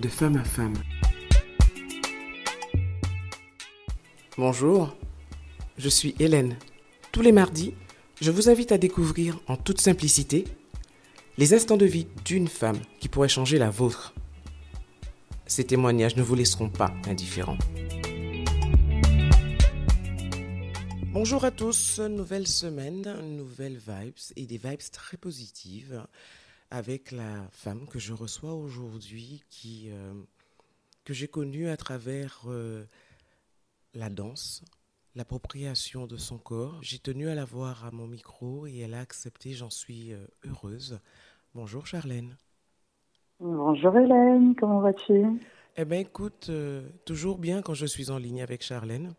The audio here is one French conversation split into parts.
de femme à femme. Bonjour, je suis Hélène. Tous les mardis, je vous invite à découvrir en toute simplicité les instants de vie d'une femme qui pourrait changer la vôtre. Ces témoignages ne vous laisseront pas indifférents. Bonjour à tous, nouvelle semaine, nouvelles vibes et des vibes très positives avec la femme que je reçois aujourd'hui qui euh, que j'ai connue à travers euh, la danse, l'appropriation de son corps. J'ai tenu à la voir à mon micro et elle a accepté, j'en suis euh, heureuse. Bonjour Charlène. Bonjour Hélène, comment vas-tu? Eh bien écoute, toujours bien quand je suis en ligne avec Charlène.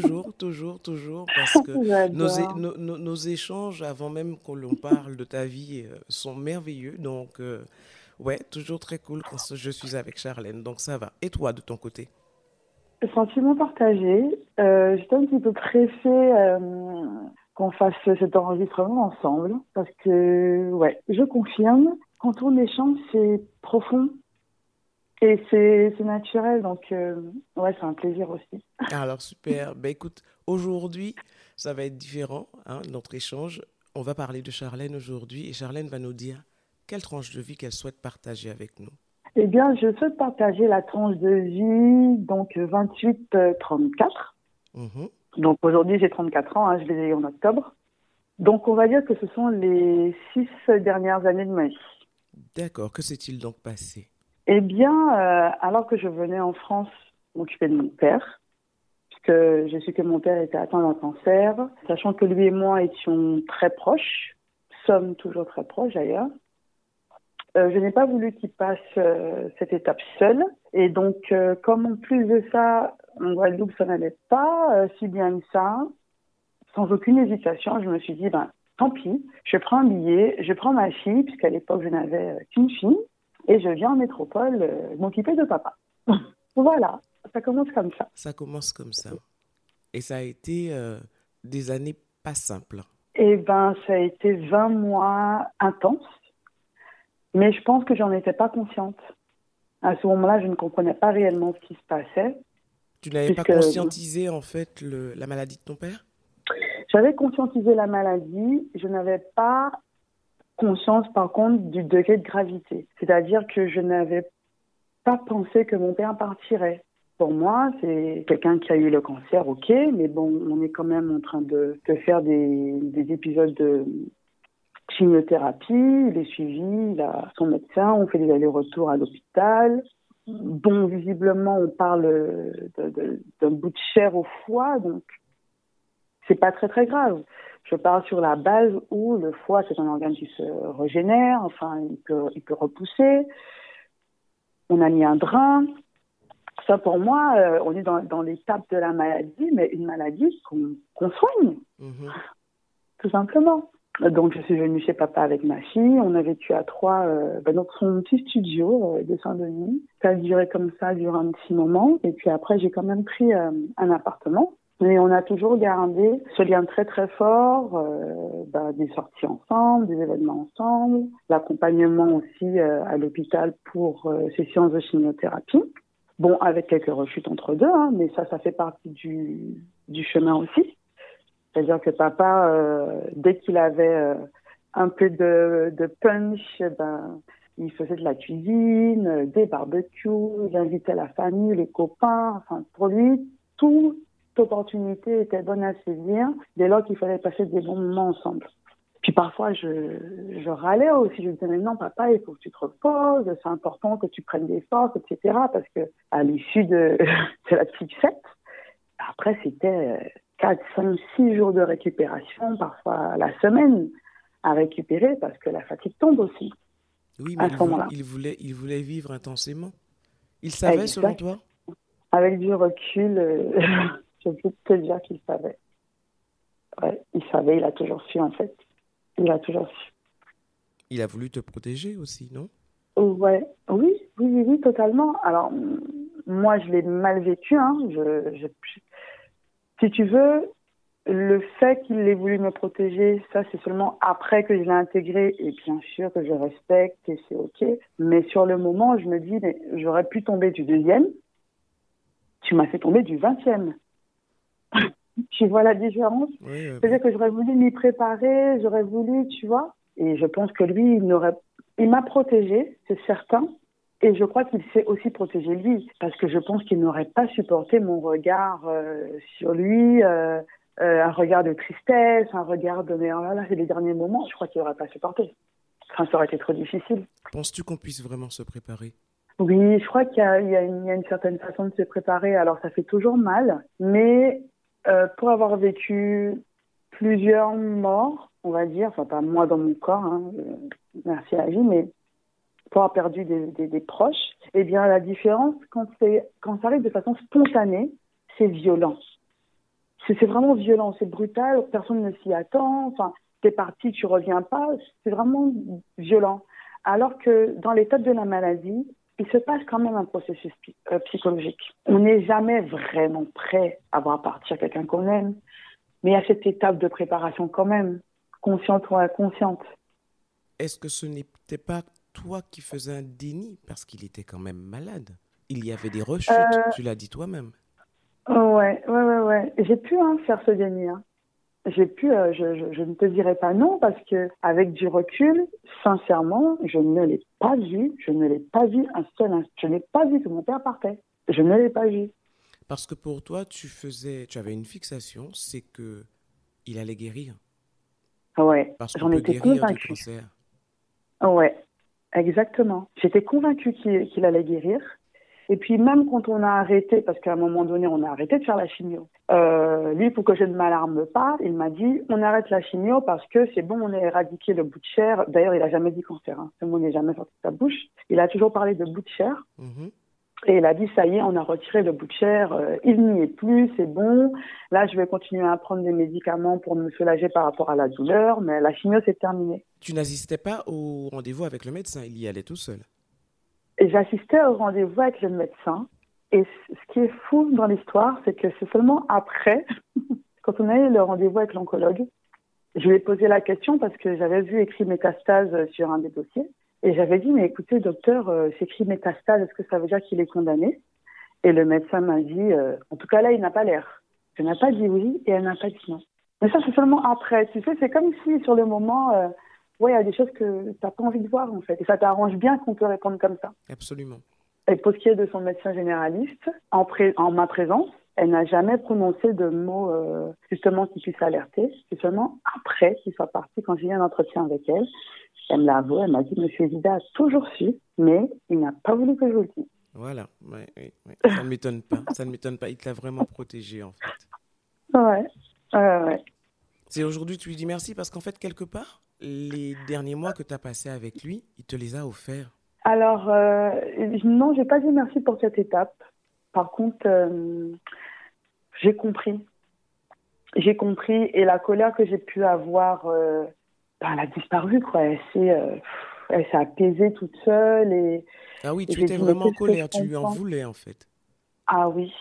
Toujours, toujours, toujours, parce que nos, nos, échanges, avant même qu'on l'on parle de ta vie, euh, sont merveilleux. Donc, euh, ouais, toujours très cool quand je suis avec Charlène. Donc, ça va. Et toi, de ton côté? Sentiment partagé. Euh, J'étais un petit peu pressée euh, qu'on fasse cet enregistrement ensemble, parce que, ouais, je confirme, quand on échange, c'est profond, et c'est naturel, donc euh, ouais, c'est un plaisir aussi. Alors super. ben écoute, aujourd'hui, ça va être différent, hein, notre échange. On va parler de Charlène aujourd'hui et Charlène va nous dire quelle tranche de vie qu'elle souhaite partager avec nous. Eh bien, je souhaite partager la tranche de vie, donc 28-34. Mhm. Donc aujourd'hui, j'ai 34 ans, hein, je l'ai en octobre. Donc on va dire que ce sont les six dernières années de ma vie. D'accord, que s'est-il donc passé? Eh bien, euh, alors que je venais en France m'occuper de mon père, puisque j'ai su que mon père était atteint d'un cancer, sachant que lui et moi étions très proches, sommes toujours très proches d'ailleurs, euh, je n'ai pas voulu qu'il passe euh, cette étape seul. Et donc, comme en plus de ça, en Guadeloupe, ça n'allait pas si bien que ça, sans aucune hésitation, je me suis dit, ben, tant pis, je prends un billet, je prends ma fille, puisqu'à l'époque, je n'avais qu'une fille, et je viens en métropole euh, m'occuper de papa. voilà, ça commence comme ça. Ça commence comme ça. Et ça a été euh, des années pas simples. Eh ben, ça a été 20 mois intenses, mais je pense que j'en étais pas consciente. À ce moment-là, je ne comprenais pas réellement ce qui se passait. Tu n'avais pas conscientisé en fait le, la maladie de ton père? J'avais conscientisé la maladie, je n'avais pas conscience par contre du degré de gravité. C'est-à-dire que je n'avais pas pensé que mon père partirait. Pour moi, c'est quelqu'un qui a eu le cancer, ok, mais bon, on est quand même en train de, faire des, épisodes de chimiothérapie, il est suivi, il a son médecin, on fait des allers-retours à l'hôpital. Bon, visiblement, on parle d'un bout de chair au foie, donc c'est pas très très grave. Je parle sur la base où le foie, c'est un organe qui se régénère, enfin, il peut, il peut repousser. On a mis un drain. Ça, pour moi, euh, on est dans, dans l'étape de la maladie, mais une maladie qu'on soigne, mhm. tout simplement. Donc, je suis venue chez papa avec ma fille. On a vécu à trois euh, ben, dans son petit studio euh, de Saint-Denis. Ça a duré comme ça durant un petit moment. Et puis après, j'ai quand même pris euh, un appartement mais on a toujours gardé ce lien très très fort, euh, bah, des sorties ensemble, des événements ensemble, l'accompagnement aussi euh, à l'hôpital pour euh, ces séances de chimiothérapie. Bon, avec quelques rechutes entre deux, hein, mais ça, ça fait partie du, du chemin aussi. C'est-à-dire que papa, euh, dès qu'il avait euh, un peu de, de punch, ben, il faisait de la cuisine, des barbecues, il invitait la famille, les copains. Enfin, pour lui, tout opportunité était bonne à saisir dès lors qu'il fallait passer des bons moments ensemble. Puis parfois, je, je râlais aussi. Je disais, mais non, papa, il faut que tu te reposes, c'est important que tu prennes des forces, etc. Parce que à l'issue de, de, la petite fête, après, c'était 4, 5, 6 jours de récupération, parfois la semaine à récupérer parce que la fatigue tombe aussi. Oui, mais il, voulait, il voulait vivre intensément. Il savait, selon toi? Avec du recul, euh, je peux te dire qu'il savait. Ouais, il savait, il a toujours su en fait. Il a toujours su. Il a voulu te protéger aussi, non? Ouais, oui, oui, oui, totalement. Alors, moi, je l'ai mal vécu. Hein. Je, si tu veux, le fait qu'il ait voulu me protéger, ça c'est seulement après que je l'ai intégré et bien sûr que je respecte et c'est ok. Mais sur le moment, je me dis, mais j'aurais pu tomber du deuxième. Tu m'as fait tomber du vingtième. Tu vois la différence C'est-à-dire que j'aurais voulu m'y préparer, j'aurais voulu, tu vois. Et je pense que lui, il n'aurait, il m'a protégé, c'est certain. Et je crois qu'il s'est aussi protégé lui, parce que je pense qu'il n'aurait pas supporté mon regard euh, sur lui, euh, euh, un regard de tristesse, un regard de mais oh là là, c'est les derniers moments. Je crois qu'il n'aurait pas supporté. Enfin, ça aurait été trop difficile. Penses-tu qu'on puisse vraiment se préparer? Oui, je crois qu'il y, y, y, a une certaine façon de se préparer. Alors, ça fait toujours mal, mais euh, pour avoir vécu plusieurs morts, on va dire, enfin pas moi dans mon corps, hein, euh, merci à la vie, mais pour avoir perdu des, proches, eh bien la différence quand quand ça arrive de façon spontanée, c'est violent. C'est vraiment violent, c'est brutal, personne ne s'y attend. Enfin, t'es parti, tu reviens pas. C'est vraiment violent. Alors que dans l'état de la maladie, il se passe quand même un processus euh, psychologique. On n'est jamais vraiment prêt à voir partir quelqu'un qu'on aime, mais il y a cette étape de préparation quand même, consciente ou inconsciente. Est-ce que ce n'était pas toi qui faisais un déni parce qu'il était quand même malade? Il y avait des rechutes, euh... tu l'as dit toi-même. Ouais, ouais, ouais, ouais. J'ai pu hein, faire ce déni. Hein j'ai pu, euh, je, je, je, ne te dirai pas non parce que avec du recul, sincèrement, je ne l'ai pas vu, je ne l'ai pas vu un seul instant. Je n'ai pas vu que mon père partait. Je ne l'ai pas vu. Parce que pour toi, tu faisais, tu avais une fixation, c'est que il allait guérir. Ouais. J'en étais convaincue. Ouais, exactement. J'étais convaincue qu'il qu allait guérir. Et puis même quand on a arrêté, parce qu'à un moment donné, on a arrêté de faire la chimio, euh, lui, pour que je ne m'alarme pas, il m'a dit, on arrête la chimio parce que c'est bon, on a éradiqué le bout de chair. D'ailleurs, il a jamais dit cancer, hein. ce mot n'est jamais sorti de sa bouche. Il a toujours parlé de bout de chair. Mmh. Et il a dit, ça y est, on a retiré le bout de chair, euh, il n'y est plus, c'est bon. Là, je vais continuer à prendre des médicaments pour me soulager par rapport à la douleur, mais la chimio, c'est terminé. Tu n'assistais pas au rendez-vous avec le médecin, il y allait tout seul j'assistais au rendez-vous avec le médecin. Et ce qui est fou dans l'histoire, c'est que c'est seulement après, quand on a eu le rendez-vous avec l'oncologue, je lui ai posé la question parce que j'avais vu écrit métastase sur un des dossiers. Et j'avais dit, mais écoutez, docteur, euh, c'est écrit métastase, est-ce que ça veut dire qu'il est condamné? Et le médecin m'a dit, euh, en tout cas là, il n'a pas l'air. Je n'ai pas dit oui et elle n'a pas dit non. Mais ça, c'est seulement après. Tu sais, c'est comme si sur le moment, euh, ouais, il y a des choses que tu n'as pas envie de voir, en fait. Et ça t'arrange bien qu'on te réponde comme ça. Absolument. Et pour ce qui est de son médecin généraliste, en, pré en ma présence, elle n'a jamais prononcé de mots euh, justement qui puissent alerter. C'est seulement après qu'il soit parti, quand j'ai eu un entretien avec elle, elle me l'a avoué, elle m'a dit Monsieur Vida a toujours su, mais il n'a pas voulu que je vous le dise. Voilà, ouais, ouais, ouais. ça ne m'étonne pas. Ça ne m'étonne pas. Il t'a vraiment protégé en fait. Ouais, ouais, ouais. C'est aujourd'hui tu lui dis merci parce qu'en fait, quelque part, les derniers mois que tu as passés avec lui, il te les a offerts Alors, euh, non, j'ai pas dit merci pour cette étape. Par contre, euh, j'ai compris. J'ai compris et la colère que j'ai pu avoir, euh, ben, elle a disparu, quoi. Elle s'est, euh, elle s'est apaisée toute seule. Et, ah oui, tu étais vraiment en colère, tu lui en voulais en fait. Ah oui,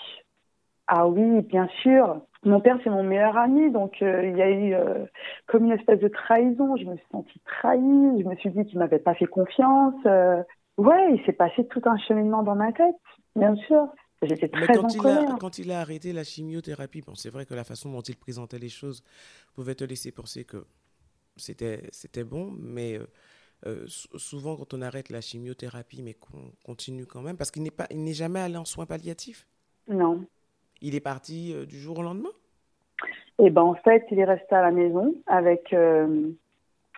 ah oui, bien sûr. Mon père, c'est mon meilleur ami, donc euh, il y a eu euh, comme une espèce de trahison. Je me suis sentie trahie, je me suis dit qu'il m'avait pas fait confiance. Euh, ouais, il s'est passé tout un cheminement dans ma tête, bien sûr. J'étais très Mais quand en il colère. A, quand il a arrêté la chimiothérapie, bon, c'est vrai que la façon dont il présentait les choses pouvait te laisser penser que c'était c'était bon, mais euh, souvent quand on arrête la chimiothérapie, mais qu'on continue quand même, parce qu'il n'est pas, il n'est jamais allé en soins palliatifs? Non. Il est parti euh, du jour au lendemain? Eh ben en fait, il est resté à la maison avec. Euh...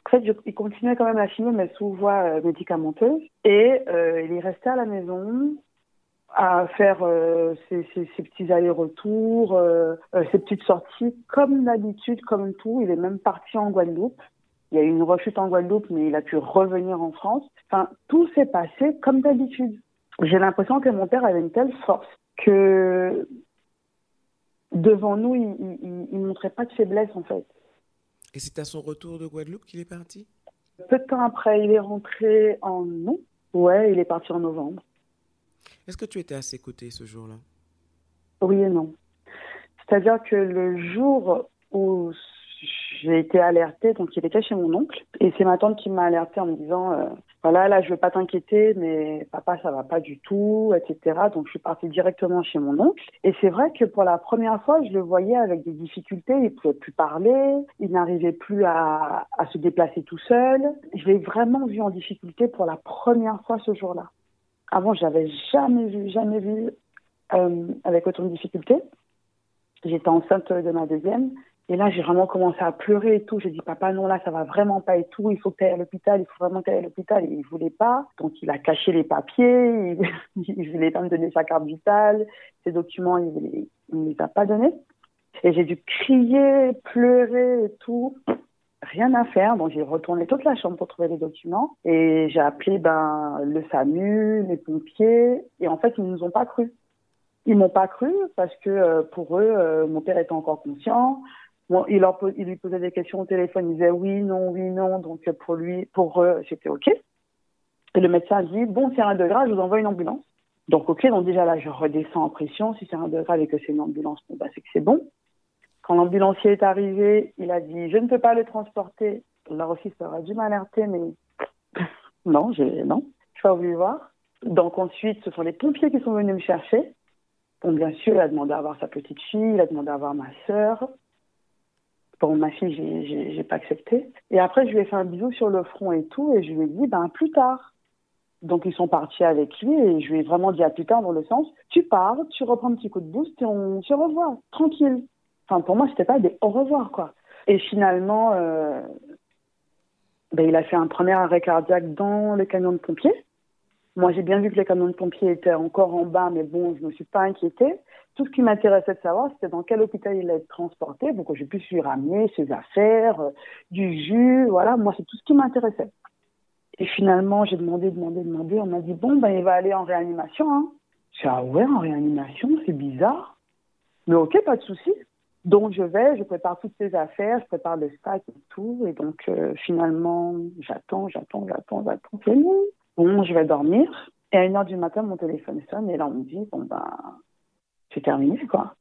En fait, il continuait quand même la chimio, mais sous voie euh, médicamenteuse. Et euh, il est resté à la maison à faire ses, petits allers-retours, ses petites sorties, comme d'habitude, comme tout. Il est même parti en Guadeloupe. Il y a eu une rechute en Guadeloupe, mais il a pu revenir en France. Enfin, tout s'est passé comme d'habitude. J'ai l'impression que mon père avait une telle force que devant nous, il ne montrait pas de faiblesse en fait. Et c'est à son retour de Guadeloupe qu'il est parti? Peu de temps après, il est rentré en non. Ouais, il est parti en novembre. Est-ce que tu étais à ses côtés ce jour-là? Oui et non. C'est-à-dire que le jour où j'ai été alertée, donc il était chez mon oncle, et c'est ma tante qui m'a alertée en me disant, euh, voilà, là je veux pas t'inquiéter, mais papa ça va pas du tout, etc. Donc je suis partie directement chez mon oncle, et c'est vrai que pour la première fois, je le voyais avec des difficultés, il pouvait plus parler, il n'arrivait plus à, à se déplacer tout seul. Je l'ai vraiment vu en difficulté pour la première fois ce jour-là. Avant, j'avais jamais vu, jamais vu euh, avec autant de difficultés. J'étais enceinte de ma deuxième. Et là, j'ai vraiment commencé à pleurer et tout. J'ai dit, papa, non, là, ça va vraiment pas et tout. Il faut que à l'hôpital. Il faut vraiment que à l'hôpital. Et il voulait pas. Donc, il a caché les papiers. Il, il voulait pas me donner sa carte vitale. Ses documents, il ne les a pas donnés. Et j'ai dû crier, pleurer et tout. Rien à faire. Donc, j'ai retourné toute la chambre pour trouver les documents. Et j'ai appelé, ben, le SAMU, les pompiers. Et en fait, ils ne nous ont pas cru. Ils m'ont pas cru parce que euh, pour eux, euh, mon père était encore conscient. Il, leur, lui posait des questions au téléphone, il disait oui, non, oui, non. Donc pour lui, pour eux, c'était OK. Et le médecin dit bon, c'est un degré, je vous envoie une ambulance. Donc OK, donc déjà là, je redescends en pression. Si c'est un degré et que c'est une ambulance, bah, c'est que c'est bon. Quand l'ambulancier est arrivé, il a dit je ne peux pas le transporter. Aussi, ça aurait dû m'alerter, mais non, j'ai non, je pas voulu voir. Donc ensuite, ce sont les pompiers qui sont venus me chercher. Bon, bien sûr, il a demandé à voir sa petite fille, il a demandé à voir ma sœur. Pour ma fille, j'ai, j'ai, pas accepté. Et après, je lui ai fait un bisou sur le front et tout, et je lui ai dit, ben, plus tard. Donc, ils sont partis avec lui, et je lui ai vraiment dit à plus tard, dans le sens, tu pars, tu reprends un petit coup de boost, et on se revoit, tranquille. Enfin, pour moi, c'était pas des au revoir, quoi. Et finalement, euh, ben, il a fait un premier arrêt cardiaque dans le camion de pompiers. Moi, j'ai bien vu que les camions de pompiers étaient encore en bas, mais bon, je ne me suis pas inquiétée. Tout ce qui m'intéressait de savoir, c'était dans quel hôpital il allait être transporté pour que je puisse lui ramener ses affaires, euh, du jus, voilà. Moi, c'est tout ce qui m'intéressait. Et finalement, j'ai demandé, demandé, demandé. On m'a dit, bon, ben, il va aller en réanimation. Hein. J'ai dit, ah ouais, en réanimation, c'est bizarre. Mais ok, pas de souci. Donc, je vais, je prépare toutes ses affaires, je prépare le sac et tout. Et donc, euh, finalement, j'attends, j'attends, j'attends, j'attends. C'est bon. Bon, je vais dormir. Et à 1h du matin, mon téléphone sonne et là, on me dit, bon, ben, c'est terminé, quoi.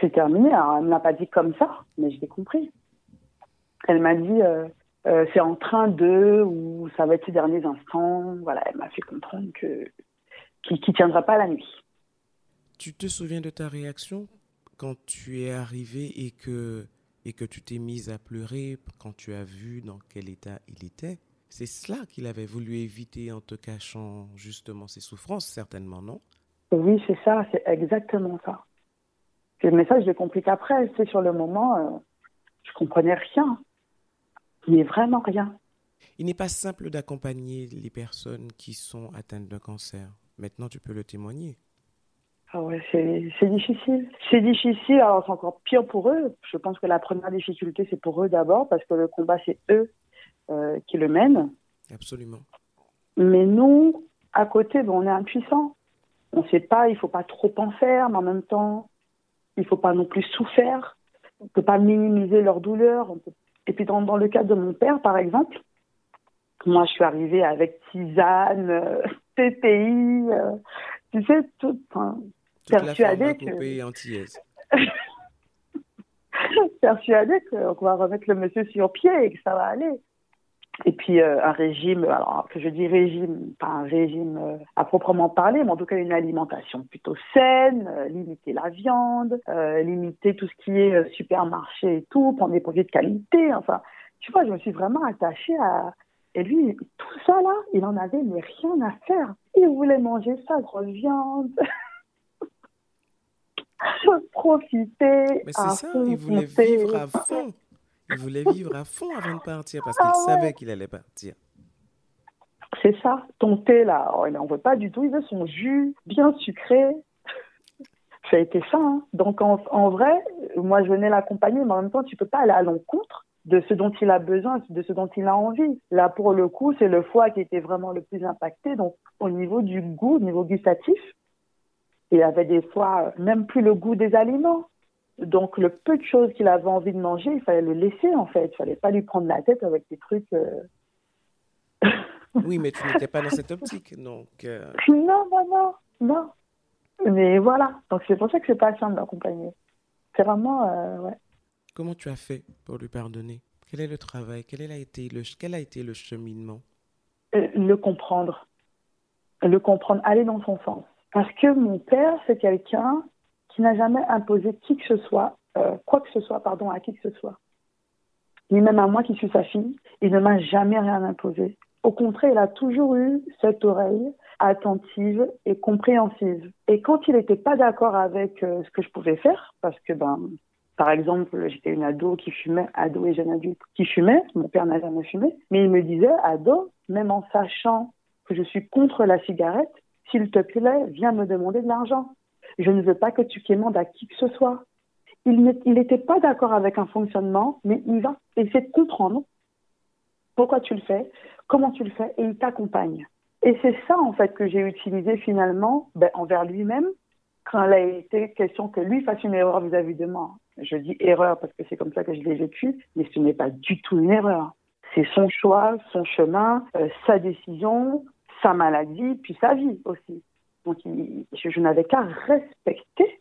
C'est terminé. Alors, elle ne m'a pas dit comme ça, mais je l'ai compris. Elle m'a dit, euh, euh, c'est en train de, ou ça va être ces derniers instants. Voilà, elle m'a fait comprendre que qu'il ne tiendra pas la nuit. Tu te souviens de ta réaction quand tu es arrivée et que, et que tu t'es mise à pleurer quand tu as vu dans quel état il était? C'est cela qu'il avait voulu éviter en te cachant justement ses souffrances, certainement, non? Oui, c'est ça, c'est exactement ça. Mais ça, je l'ai compris qu'après, c'est sur le moment, euh, je comprenais rien. Il n'est vraiment rien. Il n'est pas simple d'accompagner les personnes qui sont atteintes d'un cancer. Maintenant, tu peux le témoigner. Ah ouais, c'est difficile. C'est difficile, alors c'est encore pire pour eux. Je pense que la première difficulté, c'est pour eux d'abord, parce que le combat, c'est eux qui le mène. Absolument. Mais nous, à côté, ben, on est impuissants. On ne sait pas, il ne faut pas trop en faire, mais en même temps, il ne faut pas non plus souffrir. On ne peut pas minimiser leur douleur. Et puis, dans, dans, le cas de mon père, par exemple, moi, je suis arrivée avec tisane, euh, TPI, euh, tu sais, tout, enfin, persuadée que. Antillaise. persuadée qu'on va remettre le monsieur sur pied et que ça va aller. Et puis euh, un régime, alors que je dis régime, pas un régime euh, à proprement parler, mais en tout cas une alimentation plutôt saine, euh, limiter la viande, limiter tout ce qui est supermarché et tout, prendre des produits de qualité. Enfin, tu vois, je me suis vraiment attachée à. Et lui, tout ça là, il en avait mais rien à faire. Il voulait manger sa grosse viande. Profiter. Mais c'est ça, il voulait vivre à fond. Il voulait vivre à fond avant de partir parce qu'il ah savait qu'il allait partir. C'est ça. Ton thé, là, oh, il n'en veut pas du tout. Il veut son jus bien sucré. Ça a été ça. Hein. Donc, en, vrai, moi, je venais l'accompagner, mais en même temps, tu peux pas aller à l'encontre de ce dont il a besoin, de ce dont il a envie. Là, pour le coup, c'est le foie qui était vraiment le plus impacté. Donc, au niveau du goût, au niveau gustatif, il y avait des fois même plus le goût des aliments. Donc, le peu de choses qu'il avait envie de manger, il fallait le laisser, en fait. Il fallait pas lui prendre la tête avec des trucs. Euh. oui, mais tu n'étais pas dans cette optique, donc. Euh. Non, non, non, non. Mais voilà. Donc, c'est pour ça que c'est pas simple d'accompagner. C'est vraiment, euh, ouais. comment tu as fait pour lui pardonner? Quel est le travail? Quel, a été le, quel a été le cheminement? Le comprendre. Le comprendre, aller dans son sens. Parce que mon père, c'est quelqu'un qui n'a jamais imposé qui que ce soit, euh, quoi que ce soit, pardon, à qui que ce soit. Ni même à moi qui suis sa fille, il ne m'a jamais rien imposé. Au contraire, il a toujours eu cette oreille attentive et compréhensive. Et quand il n'était pas d'accord avec euh, ce que je pouvais faire, parce que ben par exemple, j'étais une ado qui fumait, ado et jeune adulte qui fumait, mon père n'a jamais fumé, mais il me disait, ado, même en sachant que je suis contre la cigarette, s'il te plaît, viens me demander de l'argent. Je ne veux pas que tu quémandes à qui que ce soit. Il n'était pas d'accord avec un fonctionnement, mais il va essayer de comprendre pourquoi tu le fais, comment tu le fais, et il t'accompagne. Et c'est ça, en fait, que j'ai utilisé finalement ben, envers lui-même, quand il a été question que lui fasse une erreur vis-à-vis de moi. Je dis erreur parce que c'est comme ça que je l'ai vécu, mais ce n'est pas du tout une erreur. C'est son choix, son chemin, euh, sa décision, sa maladie, puis sa vie aussi. Donc je, je n'avais qu'à respecter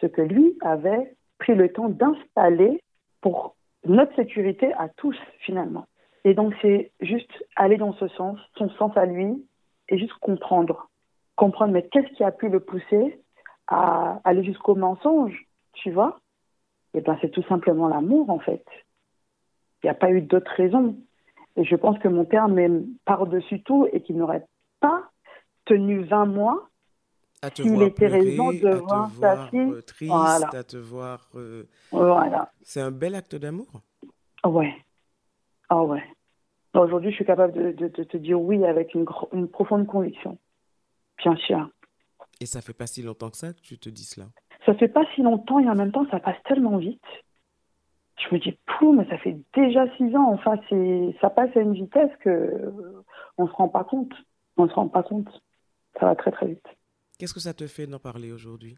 ce que lui avait pris le temps d'installer pour notre sécurité à tous finalement. Et donc c'est juste aller dans ce sens, son sens à lui, et juste comprendre. Comprendre, mais qu'est-ce qui a pu le pousser à aller jusqu'au mensonge, tu vois? Eh ben, c'est tout simplement l'amour, en fait. Il n'y a pas eu d'autre raison. Et je pense que mon père m'aime par-dessus tout et qu'il n'aurait pas tenu 20 mois s'il était raison de voir, sa fille. Euh, triste, à te voir. Euh, voilà. C'est un bel acte d'amour. Ouais. Ah ouais. Aujourd'hui, je suis capable de, te dire oui avec une, une profonde conviction. Bien sûr. Et ça fait pas si longtemps que ça que tu te dis cela? Ça fait pas si longtemps et en même temps ça passe tellement vite. Je me dis, pou, mais ça fait déjà six ans. Enfin, ça passe à une vitesse que on se rend pas compte. On se rend pas compte. Ça va très très vite. Qu'est-ce que ça te fait d'en parler aujourd'hui?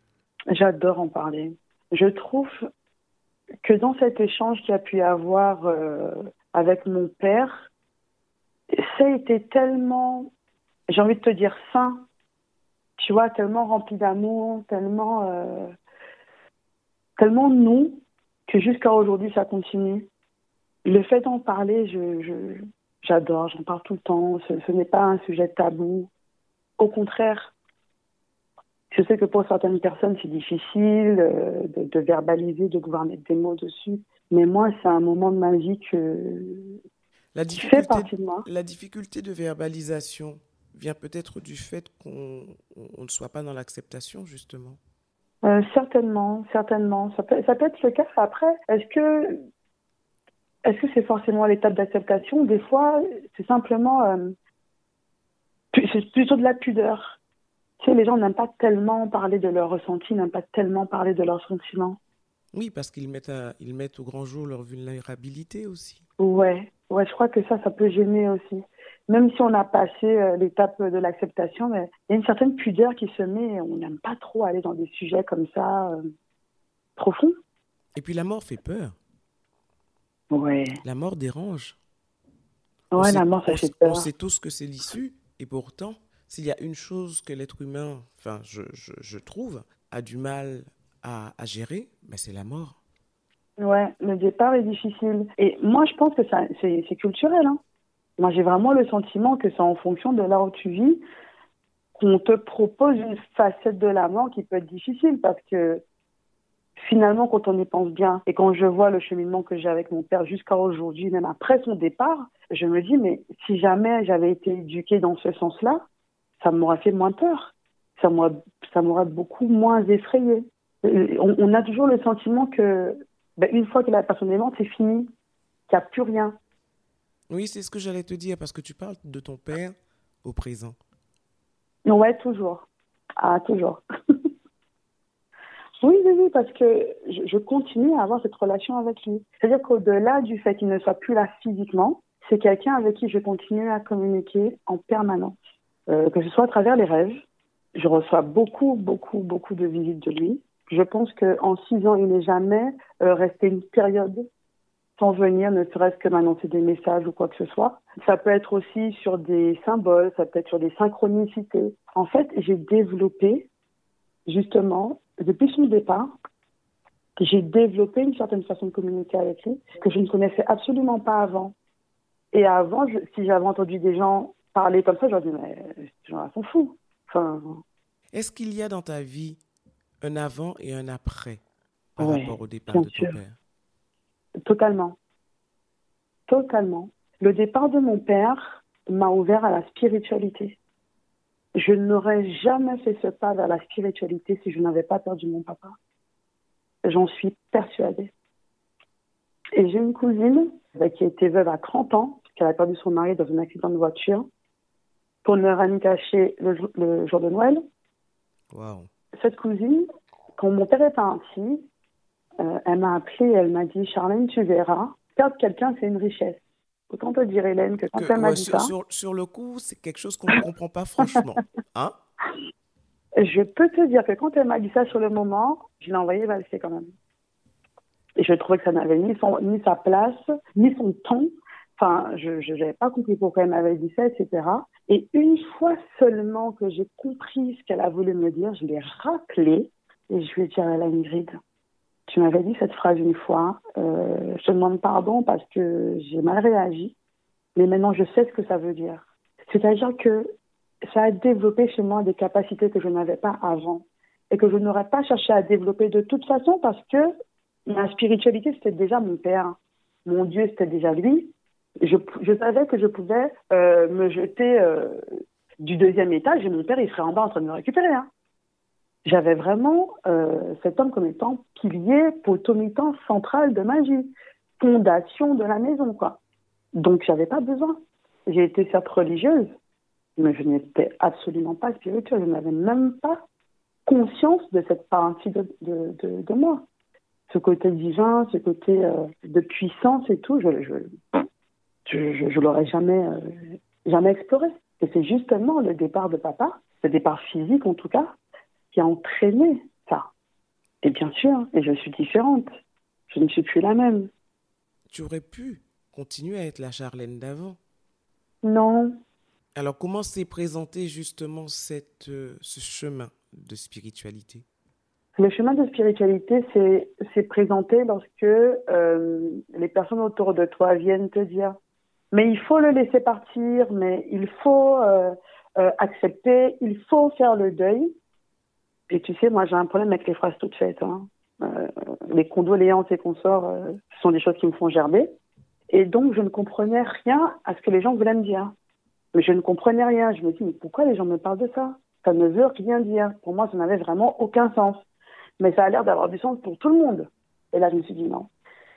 J'adore en parler. Je trouve que dans cet échange qu'il y a pu y avoir euh, avec mon père, ça a été tellement, j'ai envie de te dire, sain tu vois, tellement rempli d'amour, tellement, euh, tellement nous, que jusqu'à aujourd'hui, ça continue. Le fait d'en parler, je, j'adore, j'en parle tout le temps. Ce, n'est pas un sujet tabou. Au contraire, je sais que pour certaines personnes, c'est difficile euh, de, verbaliser, de pouvoir mettre des mots dessus. Mais moi, c'est un moment de ma vie que. La difficulté, fait partie de moi. La difficulté de verbalisation, vient peut-être du fait qu'on ne soit pas dans l'acceptation, justement euh, Certainement, certainement. Ça peut, ça peut, être le cas. Après, est-ce que est-ce que c'est forcément l'étape d'acceptation? Des fois, c'est simplement euh, c'est plutôt de la pudeur. Tu sais, les gens n'aiment pas tellement parler de leurs ressentis, n'aiment pas tellement parler de leurs sentiments. Oui, parce qu'ils mettent, ils mettent au grand jour leur vulnérabilité aussi. Ouais, ouais, je crois que ça, ça peut gêner aussi même si on a passé euh, l'étape de l'acceptation, mais il y a une certaine pudeur qui se met et on n'aime pas trop aller dans des sujets comme ça euh, profonds. Et puis la mort fait peur. Ouais. La mort dérange. Ouais, la mort, ça fait peur. On sait tous que c'est l'issue, et pourtant, s'il y a une chose que l'être humain, enfin, je, je, trouve, a du mal à, à gérer, ben c'est la mort. Ouais, le départ est difficile. Et moi, je pense que c'est culturel. Hein. Moi, j'ai vraiment le sentiment que c'est en fonction de là où tu vis qu'on te propose une facette de la mort qui peut être difficile parce que finalement, quand on y pense bien et quand je vois le cheminement que j'ai avec mon père jusqu'à aujourd'hui, même après son départ, je me dis, mais si jamais j'avais été éduquée dans ce sens-là, ça m'aurait fait moins peur. Ça m'aurait beaucoup moins effrayé. On, a toujours le sentiment que, ben, une fois que la personne est morte, c'est fini, qu'il n'y a plus rien. Oui, c'est ce que j'allais te dire, parce que tu parles de ton père au présent. Ouais, toujours. Ah, toujours. oui, oui, oui, parce que je, continue à avoir cette relation avec lui. C'est-à-dire qu'au-delà du fait qu'il ne soit plus là physiquement, c'est quelqu'un avec qui je continue à communiquer en permanence. Euh, que ce soit à travers les rêves. Je reçois beaucoup, beaucoup, beaucoup de visites de lui. Je pense qu'en six ans, il n'est jamais euh, resté une période sans venir, ne serait-ce que m'annoncer des messages ou quoi que ce soit. Ça peut être aussi sur des symboles, ça peut être sur des synchronicités. En fait, j'ai développé, justement, depuis son départ, J'ai développé une certaine façon de communiquer avec lui que je ne connaissais absolument pas avant. Et avant, si j'avais entendu des gens parler comme ça, j'aurais dit, mais ces gens-là sont fous. Enfin... Est-ce qu'il y a dans ta vie un avant et un après par rapport au départ de ton père? Totalement. Totalement. Le départ de mon père m'a ouvert à la spiritualité. Je n'aurais jamais fait ce pas vers la spiritualité si je n'avais pas perdu mon papa. J'en suis persuadée. Et j'ai une cousine qui a été veuve à 30 ans, qui a perdu son mari dans un accident de voiture, pour une amie cachée le, le, jour de Noël. Cette cousine, quand mon père est parti, euh, elle m'a appelée, elle m'a dit Charlène, tu verras, perdre quelqu'un, c'est une richesse. Autant te dire, Hélène, que quand elle m'a dit sur, ça. Sur, sur, le coup, c'est quelque chose qu'on ne comprend pas franchement. Hein je peux te dire que quand elle m'a dit ça sur le moment, je l'ai envoyé valser quand même. Et je trouvais que ça n'avait ni, son, ni sa place, ni son ton. Enfin, je n'avais pas compris pourquoi elle m'avait dit ça, etc. Et une fois seulement que j'ai compris ce qu'elle a voulu me dire, je l'ai rappelé et je lui ai dit à la Ingrid, tu m'avais dit cette phrase une fois, euh, je te demande pardon parce que j'ai mal réagi, mais maintenant je sais ce que ça veut dire. C'est-à-dire que ça a développé chez moi des capacités que je n'avais pas avant et que je n'aurais pas cherché à développer de toute façon parce que ma spiritualité, c'était déjà mon père. Mon Dieu, c'était déjà lui. Je, savais que je pouvais euh, me jeter euh, du deuxième étage et mon père, il serait en bas en train de me récupérer. Hein. J'avais vraiment euh, cet homme comme étant pilier, potomitan central de ma vie, fondation de la maison, quoi. Donc, j'avais pas besoin. J'ai été certes religieuse, mais je n'étais absolument pas spirituelle. Je n'avais même pas conscience de cette partie de, moi. Ce côté divin, ce côté de puissance et tout, je je, je, je, l'aurais jamais, euh, jamais exploré. Et c'est justement le départ de papa, le départ physique en tout cas, qui a entraîné ça. Et bien sûr, et je suis différente. Je ne suis plus la même. Tu aurais pu continuer à être la Charlène d'avant. Non, alors, comment s'est présenté justement cette, euh, ce chemin de spiritualité? Le chemin de spiritualité s'est présenté lorsque euh, les personnes autour de toi viennent te dire mais il faut le laisser partir, mais il faut euh, accepter, il faut faire le deuil. Et tu sais, moi j'ai un problème avec les phrases toutes faites. Hein. les condoléances et consorts, ce sont des choses qui me font gerber. Et donc, je ne comprenais rien à ce que les gens voulaient me dire. Mais je ne comprenais rien. Je me dis, mais pourquoi les gens me parlent de ça? Ça ne veut rien dire. Pour moi, ça n'avait vraiment aucun sens. Mais ça a l'air d'avoir du sens pour tout le monde. Et là, je me suis dit, non.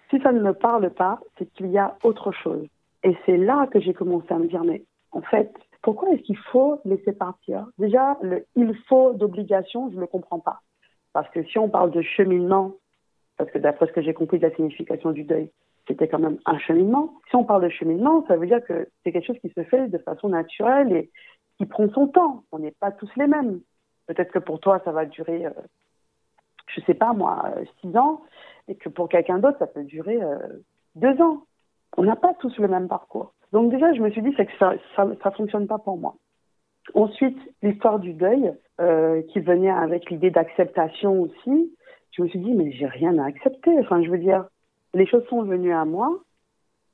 Si ça ne me parle pas, c'est qu'il y a autre chose. Et c'est là que j'ai commencé à me dire, mais en fait, pourquoi est-ce qu'il faut laisser partir? Déjà, le il faut d'obligation, je ne le comprends pas. Parce que si on parle de cheminement, parce que d'après ce que j'ai compris de la signification du deuil, c'était quand même un cheminement. Si on parle de cheminement, ça veut dire que c'est quelque chose qui se fait de façon naturelle et qui prend son temps. On n'est pas tous les mêmes. Peut-être que pour toi, ça va durer, euh, je sais pas moi, euh, six ans, et que pour quelqu'un d'autre, ça peut durer euh, deux ans. On n'a pas tous le même parcours. Donc déjà, je me suis dit que ça, ça, ça fonctionne pas pour moi. Ensuite, l'histoire du deuil, euh, qui venait avec l'idée d'acceptation aussi. Je me suis dit, mais j'ai rien à accepter. Enfin, je veux dire, les choses sont venues à moi.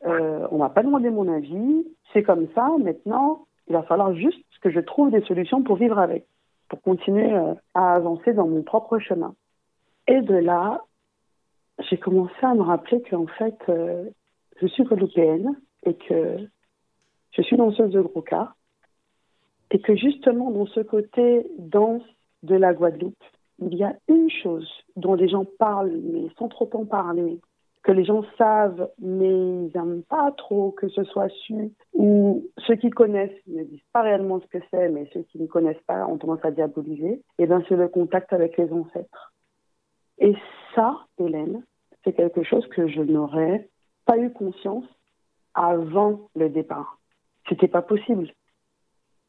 Euh, on m'a pas demandé mon avis. C'est comme ça. Maintenant, il va falloir juste que je trouve des solutions pour vivre avec, pour continuer euh, à avancer dans mon propre chemin. Et de là, j'ai commencé à me rappeler qu'en fait, euh, je suis guadeloupéenne et que je suis danseuse de gros cas. Et que justement, dans ce côté danse de la Guadeloupe, il y a une chose dont les gens parlent, mais sans trop en parler, que les gens savent, mais ils n'aiment pas trop que ce soit su, ou ceux qui connaissent ne disent pas réellement ce que c'est, mais ceux qui ne connaissent pas ont tendance à diaboliser, et eh bien c'est le contact avec les ancêtres. Et ça, Hélène, c'est quelque chose que je n'aurais pas eu conscience avant le départ. C'était pas possible.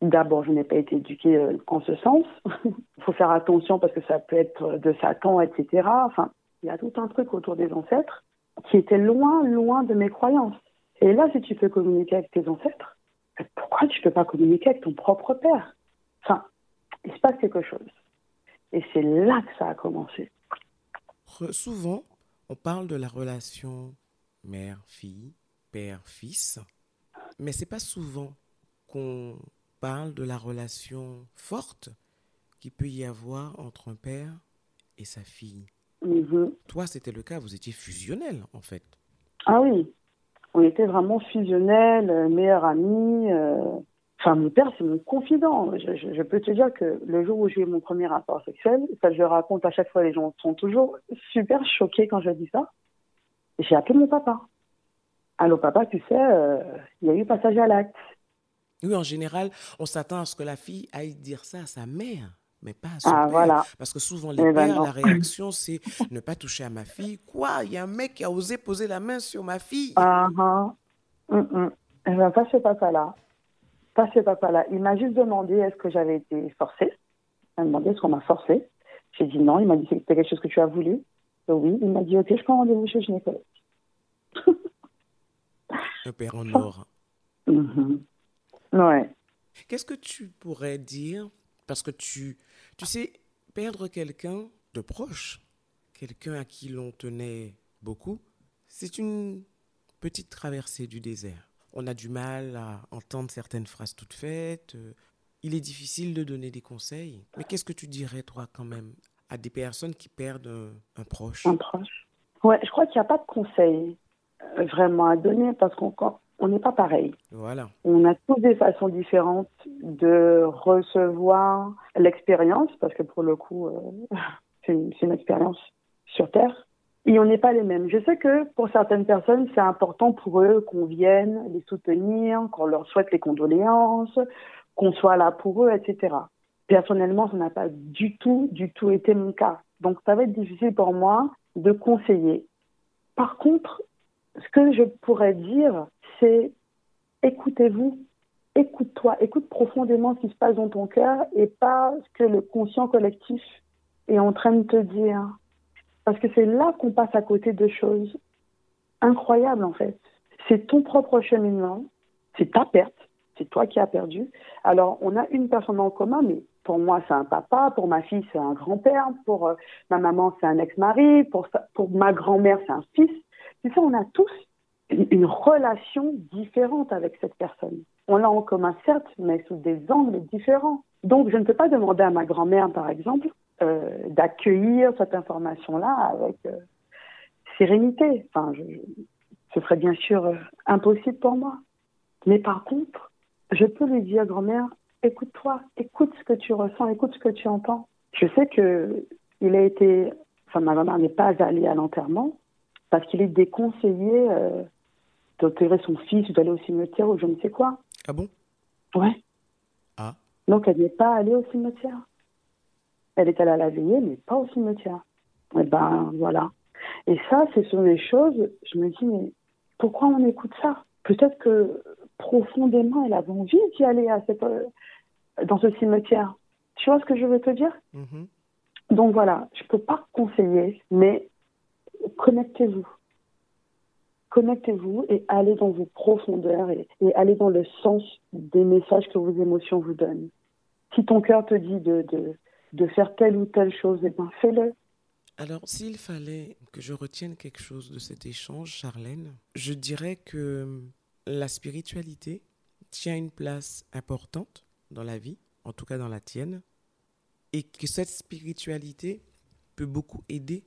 D'abord, je n'ai pas été éduquée euh, en ce sens. Il faut faire attention parce que ça peut être de Satan, etc. Enfin, il y a tout un truc autour des ancêtres qui était loin, loin de mes croyances. Et là, si tu peux communiquer avec tes ancêtres, pourquoi tu ne peux pas communiquer avec ton propre père? Enfin, il se passe quelque chose. Et c'est là que ça a commencé. Souvent, On parle de la relation mère-fille, père-fils, mais c'est pas souvent qu'on parle de la relation forte qu'il peut y avoir entre un père et sa fille. Mhm. Toi, c'était le cas, vous étiez fusionnel en fait. Ah oui, on était vraiment fusionnels, euh, meilleurs amis. euh. Enfin, mon père, c'est mon confident. Je, je- je peux te dire que le jour où j'ai eu mon premier rapport sexuel, ça je le raconte à chaque fois, les gens sont toujours super choqués quand je dis ça. J'ai appelé mon papa. Allô papa, tu sais, euh, il y a eu passage à l'acte. Oui, en général, on s'attend à ce que la fille aille dire ça à sa mère, mais pas à son Ah père. voilà. Parce que souvent, les Eh ben pères, non. la réaction, c'est ne pas toucher à ma fille. Quoi? Il y a un mec qui a osé poser la main sur ma fille. Ah, ah. Hum, hum. Eh ben, pas ce papa-là. Pas ce papa-là. Il m'a juste demandé est-ce que j'avais été forcée. Il m'a demandé est-ce qu'on m'a forcée. J'ai dit non. Il m'a dit c'était quelque chose que tu as voulu. Oui. Il m'a dit ok, je prends rendez-vous chez le gynécologue. Un père en or. Mhm. Ouais. Qu'est-ce que tu pourrais dire? Parce que tu, tu sais, perdre quelqu'un de proche, quelqu'un à qui l'on tenait beaucoup, c'est une petite traversée du désert. On a du mal à entendre certaines phrases toutes faites. Il est difficile de donner des conseils. Mais qu'est-ce que tu dirais, toi, quand même, à des personnes qui perdent un, un proche? Un proche. Ouais, je crois qu'il n'y a pas de conseil vraiment à donner parce qu'on on n'est pas pareil. Voilà. On a tous des façons différentes de recevoir l'expérience, parce que pour le coup, euh, c'est une, c'est une expérience sur Terre. Et on n'est pas les mêmes. Je sais que pour certaines personnes, c'est important pour eux qu'on vienne les soutenir, qu'on leur souhaite les condoléances, qu'on soit là pour eux, etc. Personnellement, ça n'a pas du tout, du tout été mon cas. Donc, ça va être difficile pour moi de conseiller. Par contre, ce que je pourrais dire, c'est écoutez-vous, écoute-toi, écoute profondément ce qui se passe dans ton cœur et pas ce que le conscient collectif est en train de te dire. Parce que c'est là qu'on passe à côté de choses incroyables en fait. C'est ton propre cheminement, c'est ta perte, c'est toi qui as perdu. Alors on a une personne en commun, mais pour moi c'est un papa, pour ma fille c'est un grand-père, pour euh, ma maman c'est un ex-mari, pour, ma grand-mère c'est un fils. Tu sais, on a tous une, relation différente avec cette personne. On l'a en commun, certes, mais sous des angles différents. Donc, je ne peux pas demander à ma grand-mère, par exemple, euh, d'accueillir cette information-là avec euh, sérénité. Enfin, ce serait bien sûr euh, impossible pour moi. Mais par contre, je peux lui dire, grand-mère, écoute-toi, écoute ce que tu ressens, écoute ce que tu entends. Je sais que il a été, enfin, ma grand-mère n'est pas allée à l'enterrement parce qu'il est déconseillé euh, d'opérer son fils ou d'aller au cimetière ou je ne sais quoi. Ah bon? Ouais. Ah. Donc elle n'est pas allée au cimetière. Elle est allée à la veillée, mais pas au cimetière. Et ben voilà. Et ça, ce sont des choses, je me dis, mais pourquoi on écoute ça? Peut-être que profondément, elle avait envie d'y aller à cette, euh, dans ce cimetière. Tu vois ce que je veux te dire? Mhm. Donc voilà, je ne peux pas conseiller, mais connectez-vous. Connectez-vous et allez dans vos profondeurs et, allez dans le sens des messages que vos émotions vous donnent. Si ton cœur te dit de, de, faire telle ou telle chose, eh ben fais-le. Alors, s'il fallait que je retienne quelque chose de cet échange, Charlène, je dirais que la spiritualité tient une place importante dans la vie, en tout cas dans la tienne, et que cette spiritualité peut beaucoup aider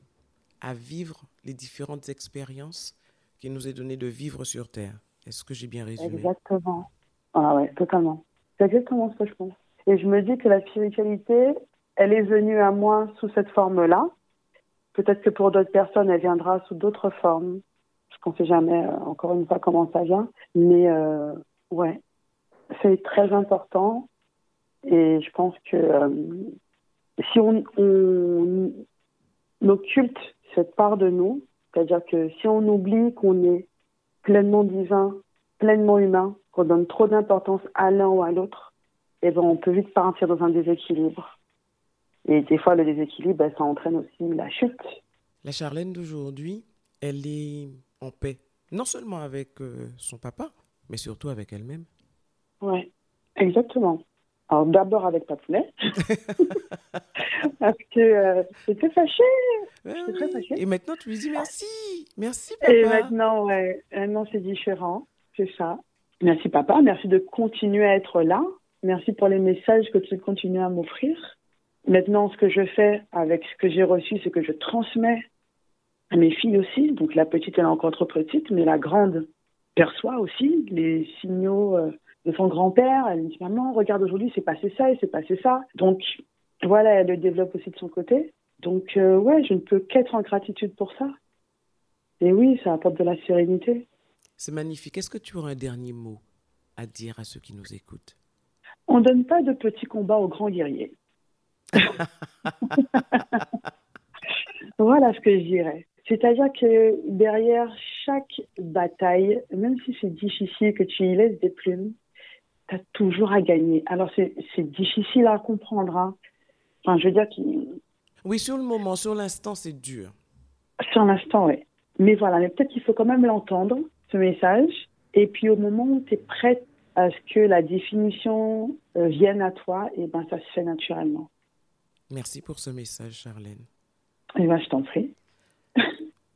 à vivre les différentes expériences qu'il nous est donné de vivre sur Terre. Est-ce que j'ai bien résumé? Exactement. Ah ouais, totalement. C'est exactement ce que je pense. Et je me dis que la spiritualité, elle est venue à moi sous cette forme-là. Peut-être que pour d'autres personnes, elle viendra sous d'autres formes. Parce qu'on ne sait jamais, euh, encore une fois, comment ça vient. Mais euh, ouais, c'est très important. Et je pense que euh, si on, on occulte cette part de nous, c'est-à-dire que si on oublie qu'on est pleinement divin, pleinement humain, qu'on donne trop d'importance à l'un ou à l'autre, eh ben on peut vite partir dans un déséquilibre. Et des fois, le déséquilibre, ben, ça entraîne aussi la chute. La Charlène d'aujourd'hui, elle est en paix, non seulement avec euh, son papa, mais surtout avec elle-même. Ouais, exactement. Alors d'abord avec Papounet, parce que euh, j'étais fâchée. très fâchée. Et maintenant tu lui dis merci, merci papa. Et maintenant, ouais, maintenant c'est différent, c'est ça. Merci papa, merci de continuer à être là. Merci pour les messages que tu continues à m'offrir. Maintenant, ce que je fais avec ce que j'ai reçu, c'est que je transmets à mes filles aussi. Donc la petite, elle est encore trop petite, mais la grande perçoit aussi les signaux euh, de son grand-père. Elle me dit Maman, regarde aujourd'hui, c'est passé ça et c'est passé ça. Donc voilà, elle le développe aussi de son côté. Donc euh, ouais, je ne peux qu'être en gratitude pour ça. Et oui, ça apporte de la sérénité. C'est magnifique. Est-ce que tu auras un dernier mot à dire à ceux qui nous écoutent? On ne donne pas de petits combats aux grands guerriers. voilà ce que je dirais. C'est-à-dire que derrière chaque bataille, même si c'est difficile que tu y laisses des plumes, tu as toujours à gagner. Alors c'est difficile à comprendre. Hein. Enfin, je veux dire. Oui, sur le moment, sur l'instant, c'est dur. Sur l'instant, oui. Mais voilà, mais peut-être qu'il faut quand même l'entendre, ce message. Et puis au moment où tu es prête à ce que la définition euh, vienne à toi, et eh ben ça se fait naturellement. Merci pour ce message, Charlène. Et eh ben, je t'en prie.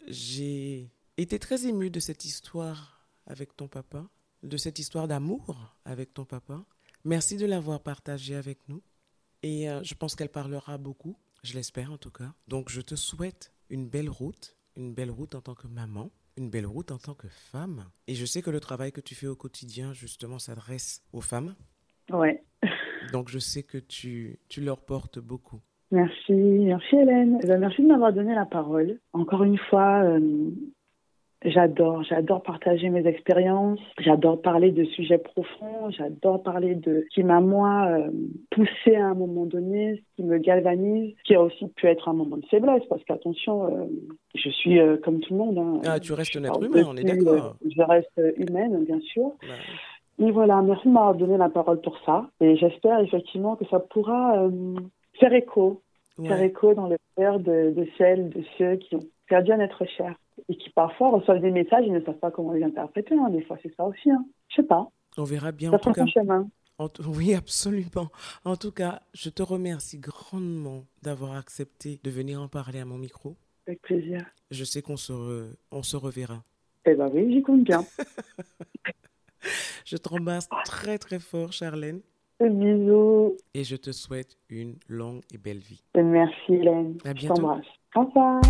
J'ai été très émue de cette histoire avec ton papa, de cette histoire d'amour avec ton papa. Merci de l'avoir partagée avec nous. Et euh, je pense qu'elle parlera beaucoup, je l'espère en tout cas. Donc je te souhaite une belle route, une belle route en tant que maman, une belle route en tant que femme. Et je sais que le travail que tu fais au quotidien, justement, s'adresse aux femmes. Ouais. Donc je sais que tu, tu leur portes beaucoup. Merci, merci Hélène. Eh ben, merci de m'avoir donné la parole. Encore une fois, euh, j'adore, j'adore partager mes expériences, j'adore parler de sujets profonds, j'adore parler de ce qui m'a moi euh, poussé à un moment donné, ce qui me galvanise, ce qui a aussi pu être un moment de faiblesse, parce qu'attention, euh, je suis comme tout le monde. Hein. ah, tu restes un être humain, on est d'accord. je reste humaine, bien sûr. Et voilà, merci de m'avoir donné la parole pour ça. Et j'espère effectivement que ça pourra faire écho, faire écho dans le cœur de, celles, de ceux qui ont perdu un être cher et qui parfois reçoivent des messages et ne savent pas comment les interpréter. Hein. Des fois, c'est ça aussi. Hein. Je sais pas. On verra bien. Ça en tout cas. chemin. Oui, absolument. En tout cas, je te remercie grandement d'avoir accepté de venir en parler à mon micro. Avec plaisir. Je sais qu'on se, on se reverra. Eh bien oui, j'y compte bien. je te remercie très très fort, Charlène. Bisous. Et je te souhaite une longue et belle vie. Merci Hélène. À bientôt. Je t'embrasse. Au revoir.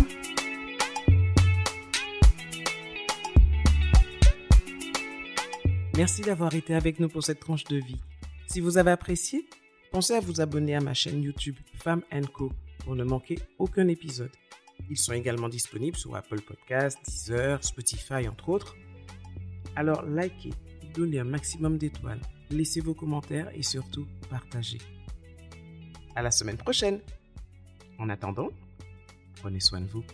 Merci d'avoir été avec nous pour cette tranche de vie. Si vous avez apprécié, pensez à vous abonner à ma chaîne YouTube Femme Co pour ne manquer aucun épisode. Ils sont également disponibles sur Apple Podcasts, Deezer, Spotify, entre autres. Alors likez, donnez un maximum d'étoiles laissez vos commentaires et surtout partagez. À la semaine prochaine. En attendant, prenez soin de vous.